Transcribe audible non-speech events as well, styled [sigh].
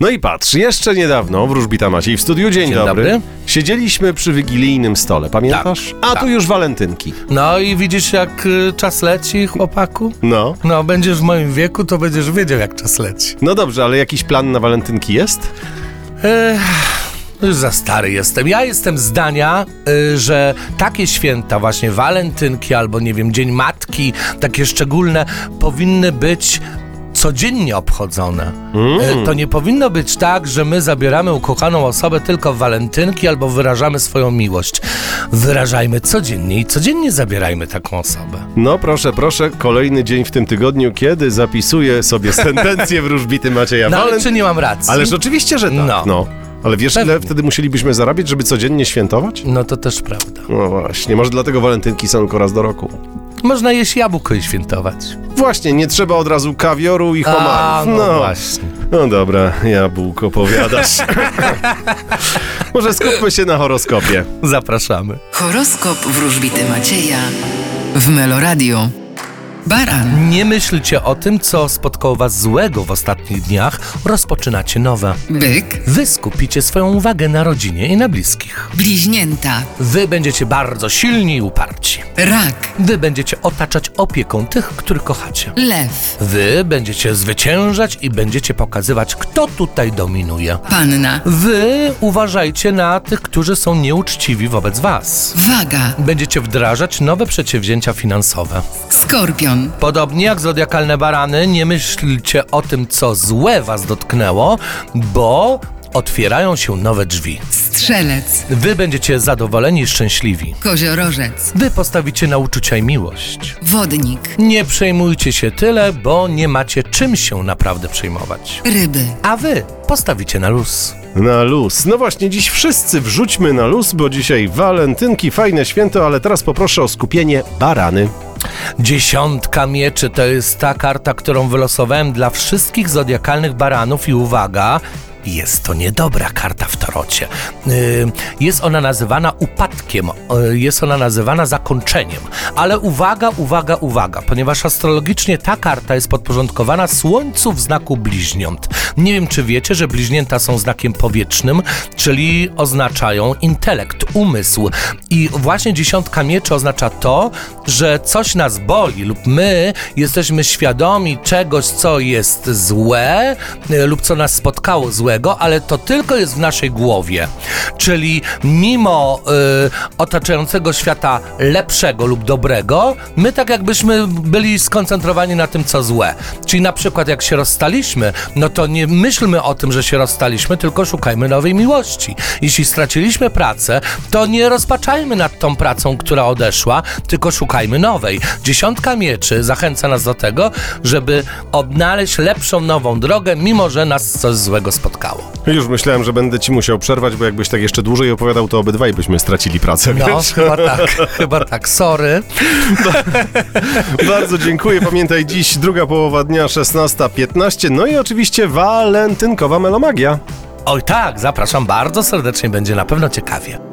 No i patrz, jeszcze niedawno wróżbita Maciej w studiu. Dzień, Dzień dobry. dobry. Siedzieliśmy przy wigilijnym stole, pamiętasz? A tak. tu już walentynki. No i widzisz, jak y, czas leci, chłopaku? No. No, będziesz w moim wieku, to będziesz wiedział, jak czas leci. No dobrze, ale jakiś plan na walentynki jest? Ech, już za stary jestem. Ja jestem zdania, y, że takie święta, właśnie walentynki albo nie wiem, Dzień Matki, takie szczególne, powinny być codziennie obchodzone. Y, To nie powinno być tak, że my zabieramy ukochaną osobę tylko w walentynki albo wyrażamy swoją miłość. Wyrażajmy codziennie i codziennie zabierajmy taką osobę. No proszę, proszę, kolejny dzień w tym tygodniu, kiedy zapisuję sobie sentencję [laughs] wróżbity Macieja No ale Walent- czy nie mam racji? Ależ oczywiście, że tak. No. No. Ale wiesz, ile Pewnie. wtedy musielibyśmy zarabiać, żeby codziennie świętować? No to też prawda. No właśnie, może dlatego walentynki są tylko raz do roku. Można jeść jabłko i świętować. Właśnie, nie trzeba od razu kawioru i A, homarów. no, właśnie. No dobra, jabłko powiadasz. [laughs] Może skupmy się na horoskopie. Zapraszamy. Horoskop wróżbity Macieja w Meloradio. Baran, Nie myślcie o tym, co spotkało was złego w ostatnich dniach. Rozpoczynacie nowe. byk, Wy skupicie swoją uwagę na rodzinie i na bliskich. bliźnięta, Wy będziecie bardzo silni i uparci. Rak, Wy będziecie otaczać opieką tych, których kochacie. lew, Wy będziecie zwyciężać i będziecie pokazywać, kto tutaj dominuje. panna, Wy uważajcie na tych, którzy są nieuczciwi wobec was. waga, Będziecie wdrażać nowe przedsięwzięcia finansowe. skorpion, Podobnie jak zodiakalne barany, nie myślcie o tym, co złe was dotknęło, bo otwierają się nowe drzwi. strzelec, Wy będziecie zadowoleni i szczęśliwi. koziorożec, Wy postawicie na uczucia i miłość. wodnik, Nie przejmujcie się tyle, bo nie macie czym się naprawdę przejmować. ryby, A wy postawicie na luz. Na luz. No właśnie, dziś wszyscy wrzućmy na luz, bo dzisiaj walentynki, fajne święto, ale teraz poproszę o skupienie barany. Dziesiątka mieczy to jest ta karta, którą wylosowałem dla wszystkich zodiakalnych baranów i uwaga, jest to niedobra karta w tarocie. Yy, Jest ona nazywana upadkiem, yy, jest ona nazywana zakończeniem. Ale uwaga, uwaga, uwaga, ponieważ astrologicznie ta karta jest podporządkowana Słońcu w znaku bliźniąt. Nie wiem, czy wiecie, że bliźnięta są znakiem powietrznym, czyli oznaczają intelekt, umysł. I właśnie dziesiątka mieczy oznacza to, że coś nas boli lub my jesteśmy świadomi czegoś, co jest złe y, lub co nas spotkało złego, ale to tylko jest w naszej głowie. Czyli mimo y, otaczającego świata lepszego lub dobrego, my tak jakbyśmy byli skoncentrowani na tym, co złe. Czyli na przykład jak się rozstaliśmy, no to nie myślmy o tym, że się rozstaliśmy, tylko szukajmy nowej miłości. Jeśli straciliśmy pracę, to nie rozpaczajmy nad tą pracą, która odeszła, tylko szukajmy nowej. Dziesiątka mieczy zachęca nas do tego, żeby odnaleźć lepszą, nową drogę, mimo że nas coś złego spotkało. Już myślałem, że będę ci musiał przerwać, bo jakbyś tak jeszcze dłużej opowiadał, to obydwaj byśmy stracili pracę. No, chyba tak, [laughs] chyba tak, sorry. Bardzo dziękuję. Pamiętaj, dziś druga połowa dnia, 16.15. No i oczywiście walentynkowa melomagia. Oj tak, zapraszam bardzo serdecznie, będzie na pewno ciekawie.